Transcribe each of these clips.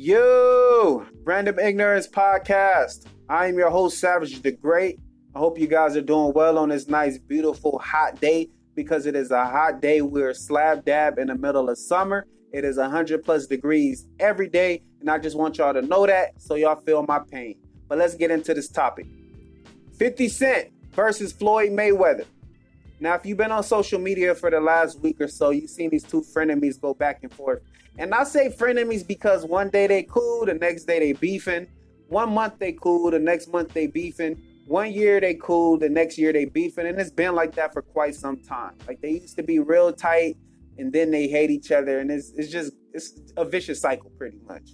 Yo, Random Ignorance Podcast. I am your host, Savage the Great. I hope you guys are doing well on this nice, beautiful, hot day because it is a hot day. We're slab dab in the middle of summer. It is 100 plus degrees every day, and I just want y'all to know that so y'all feel my pain. But let's get into this topic 50 Cent versus Floyd Mayweather. Now, if you've been on social media for the last week or so, you've seen these two frenemies go back and forth. And I say frenemies because one day they cool, the next day they beefing. One month they cool, the next month they beefing. One year they cool, the next year they beefing. And it's been like that for quite some time. Like they used to be real tight and then they hate each other. And it's, it's just, it's a vicious cycle pretty much.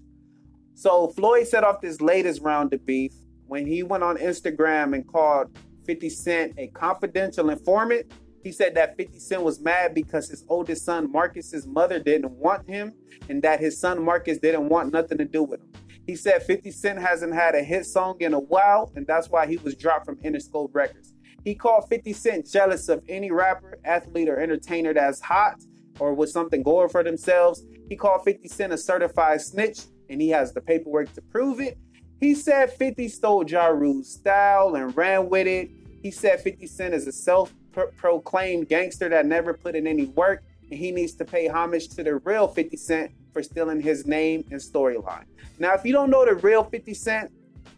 So Floyd set off this latest round of beef when he went on Instagram and called 50 Cent a confidential informant. He said that 50 Cent was mad because his oldest son Marcus's mother didn't want him and that his son Marcus didn't want nothing to do with him. He said 50 Cent hasn't had a hit song in a while and that's why he was dropped from Interscope Records. He called 50 Cent jealous of any rapper, athlete, or entertainer that's hot or with something going for themselves. He called 50 Cent a certified snitch and he has the paperwork to prove it. He said 50 stole Ja Rule's style and ran with it. He said 50 Cent is a self proclaimed gangster that never put in any work, and he needs to pay homage to the real 50 Cent for stealing his name and storyline. Now, if you don't know the real 50 Cent,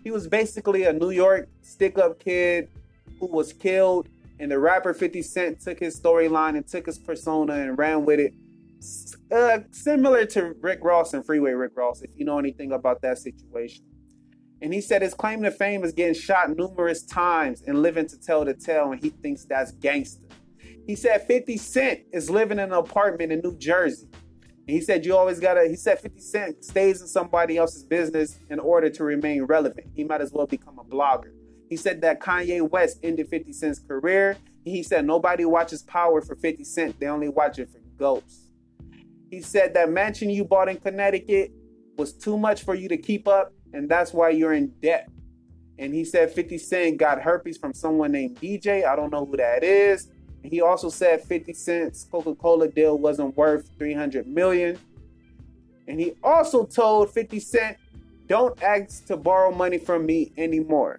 he was basically a New York stick up kid who was killed, and the rapper 50 Cent took his storyline and took his persona and ran with it. Uh, similar to Rick Ross and Freeway Rick Ross, if you know anything about that situation. And he said his claim to fame is getting shot numerous times and living to tell the tale, and he thinks that's gangster. He said 50 Cent is living in an apartment in New Jersey. And he said you always gotta, he said 50 Cent stays in somebody else's business in order to remain relevant. He might as well become a blogger. He said that Kanye West ended 50 Cent's career. He said nobody watches Power for 50 Cent, they only watch it for Ghosts. He said that mansion you bought in Connecticut was too much for you to keep up and that's why you're in debt. And he said 50 Cent got herpes from someone named DJ. I don't know who that is. He also said 50 Cent's Coca-Cola deal wasn't worth 300 million. And he also told 50 Cent, don't ask to borrow money from me anymore.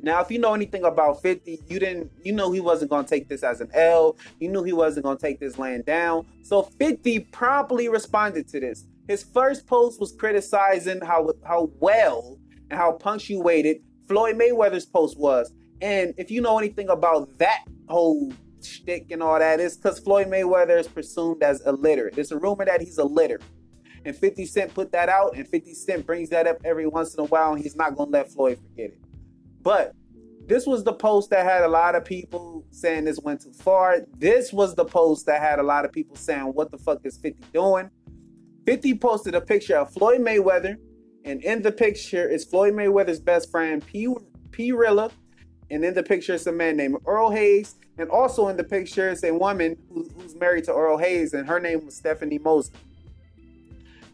Now, if you know anything about 50, you didn't you know he wasn't gonna take this as an L. You knew he wasn't gonna take this laying down. So 50 promptly responded to this. His first post was criticizing how how well and how punctuated Floyd Mayweather's post was. And if you know anything about that whole shtick and all that, it's because Floyd Mayweather is presumed as illiterate. It's a rumor that he's illiterate. And 50 Cent put that out, and 50 Cent brings that up every once in a while, and he's not gonna let Floyd forget it. But this was the post that had a lot of people saying this went too far. This was the post that had a lot of people saying, What the fuck is 50 doing? 50 posted a picture of Floyd Mayweather, and in the picture is Floyd Mayweather's best friend, P. P. Rilla, and in the picture is a man named Earl Hayes, and also in the picture is a woman who, who's married to Earl Hayes, and her name was Stephanie Mosley.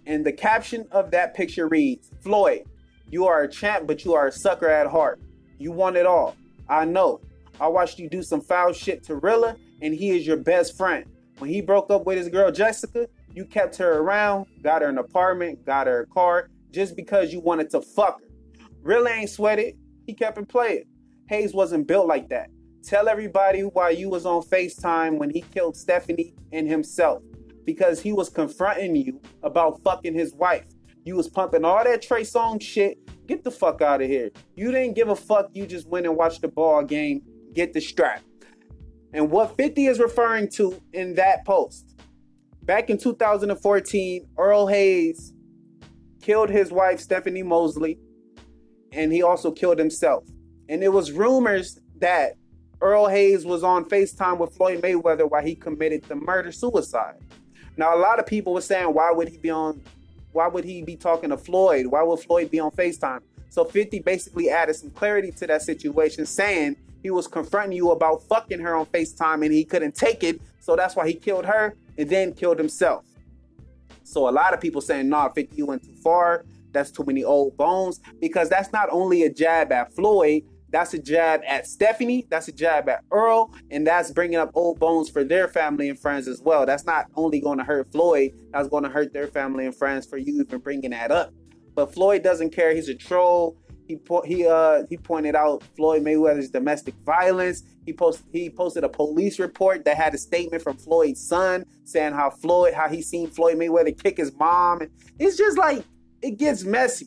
And the caption of that picture reads, Floyd, you are a champ, but you are a sucker at heart. You want it all. I know. I watched you do some foul shit to Rilla, and he is your best friend. When he broke up with his girl Jessica, you kept her around, got her an apartment, got her a car, just because you wanted to fuck her. Really ain't sweated. He kept it playing. Hayes wasn't built like that. Tell everybody why you was on FaceTime when he killed Stephanie and himself. Because he was confronting you about fucking his wife. You was pumping all that Trey Songz shit. Get the fuck out of here. You didn't give a fuck. You just went and watched the ball game. Get the strap. And what 50 is referring to in that post Back in 2014, Earl Hayes killed his wife, Stephanie Mosley, and he also killed himself. And it was rumors that Earl Hayes was on FaceTime with Floyd Mayweather while he committed the murder suicide. Now, a lot of people were saying, why would he be on, why would he be talking to Floyd? Why would Floyd be on FaceTime? So 50 basically added some clarity to that situation, saying he was confronting you about fucking her on FaceTime and he couldn't take it. So that's why he killed her and then killed himself. So a lot of people saying, nah, 50, you went too far. That's too many old bones. Because that's not only a jab at Floyd, That's a jab at Stephanie. That's a jab at Earl. And that's bringing up old bones for their family and friends as well. That's not only going to hurt Floyd, that's going to hurt their family and friends for you even bringing that up. But Floyd doesn't care. He's a troll. He he uh he pointed out Floyd Mayweather's domestic violence. He posted he posted a police report that had a statement from Floyd's son saying how Floyd how he seen Floyd Mayweather kick his mom. It's just like it gets messy.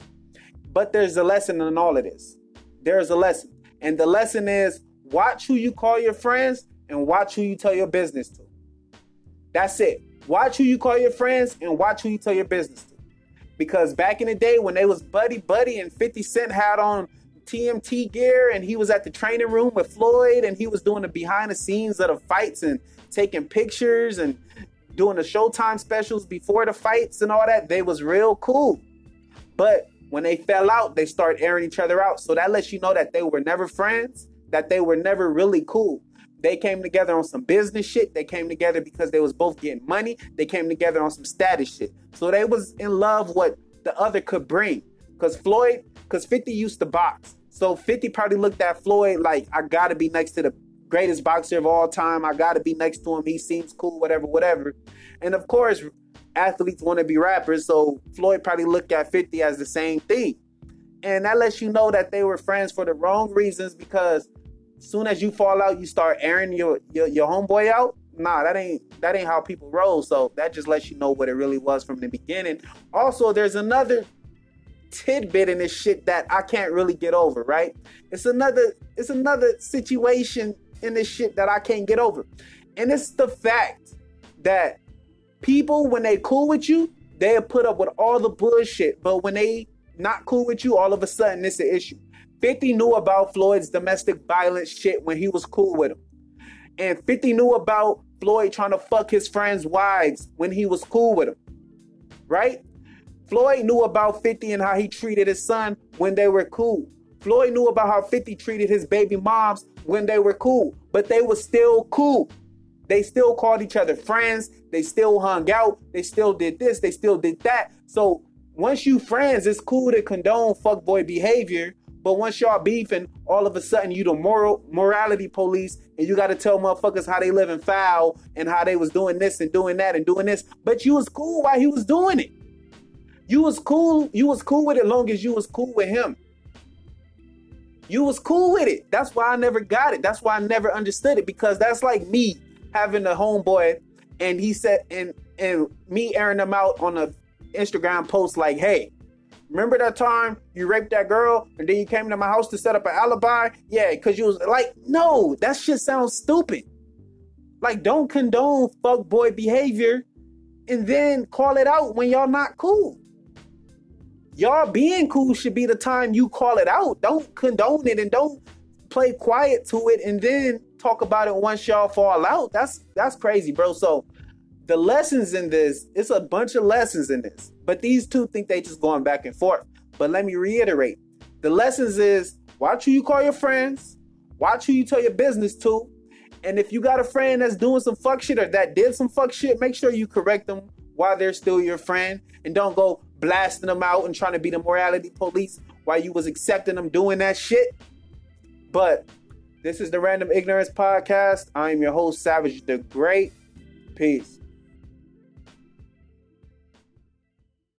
But there's a lesson in all of this. There's a lesson. And the lesson is watch who you call your friends and watch who you tell your business to. That's it. Watch who you call your friends and watch who you tell your business to. Because back in the day when they was buddy buddy and 50 Cent had on TMT gear and he was at the training room with Floyd and he was doing the behind the scenes of the fights and taking pictures and doing the Showtime specials before the fights and all that, they was real cool. But when they fell out, they start airing each other out. So that lets you know that they were never friends, that they were never really cool. They came together on some business shit. They came together because they was both getting money. They came together on some status shit. So they was in love what the other could bring. Cause Floyd, cause 50 used to box. So 50 probably looked at Floyd like, I gotta be next to the greatest boxer of all time. I gotta be next to him. He seems cool, whatever, whatever. And of course, athletes want to be rappers, so Floyd probably looked at 50 as the same thing. And that lets you know that they were friends for the wrong reasons because soon as you fall out, you start airing your, your, your homeboy out. Nah, that ain't that ain't how people roll. So that just lets you know what it really was from the beginning. Also, there's another tidbit in this shit that I can't really get over, right? It's another it's another situation in this shit that I can't get over. And it's the fact that people when they cool with you, they'll put up with all the bullshit. But when they not cool with you, all of a sudden it's an issue. 50 knew about Floyd's domestic violence shit when he was cool with him. And 50 knew about Floyd trying to fuck his friends' wives when he was cool with him. Right? Floyd knew about 50 and how he treated his son when they were cool. Floyd knew about how 50 treated his baby moms when they were cool, but they were still cool. They still called each other friends. They still hung out. They still did this. They still did that. So once you friends, it's cool to condone fuckboy behavior. But once y'all beefing, all of a sudden you the moral morality police, and you got to tell motherfuckers how they live in foul and how they was doing this and doing that and doing this. But you was cool while he was doing it. You was cool. You was cool with it long as you was cool with him. You was cool with it. That's why I never got it. That's why I never understood it because that's like me having a homeboy and he said and and me airing them out on a Instagram post like, hey, remember that time you raped that girl and then you came to my house to set up an alibi? Yeah, because you was like, no, that shit sounds stupid. Like, don't condone fuck boy behavior and then call it out when y'all not cool. Y'all being cool should be the time you call it out. Don't condone it and don't play quiet to it and then talk about it once y'all fall out. That's that's crazy, bro. So the lessons in this, it's a bunch of lessons in this. But these two think they just going back and forth. But let me reiterate. The lessons is watch who you call your friends, watch who you tell your business to. And if you got a friend that's doing some fuck shit or that did some fuck shit, make sure you correct them while they're still your friend and don't go blasting them out and trying to be the morality police while you was accepting them doing that shit. But this is the Random Ignorance Podcast. I am your host, Savage the Great. Peace.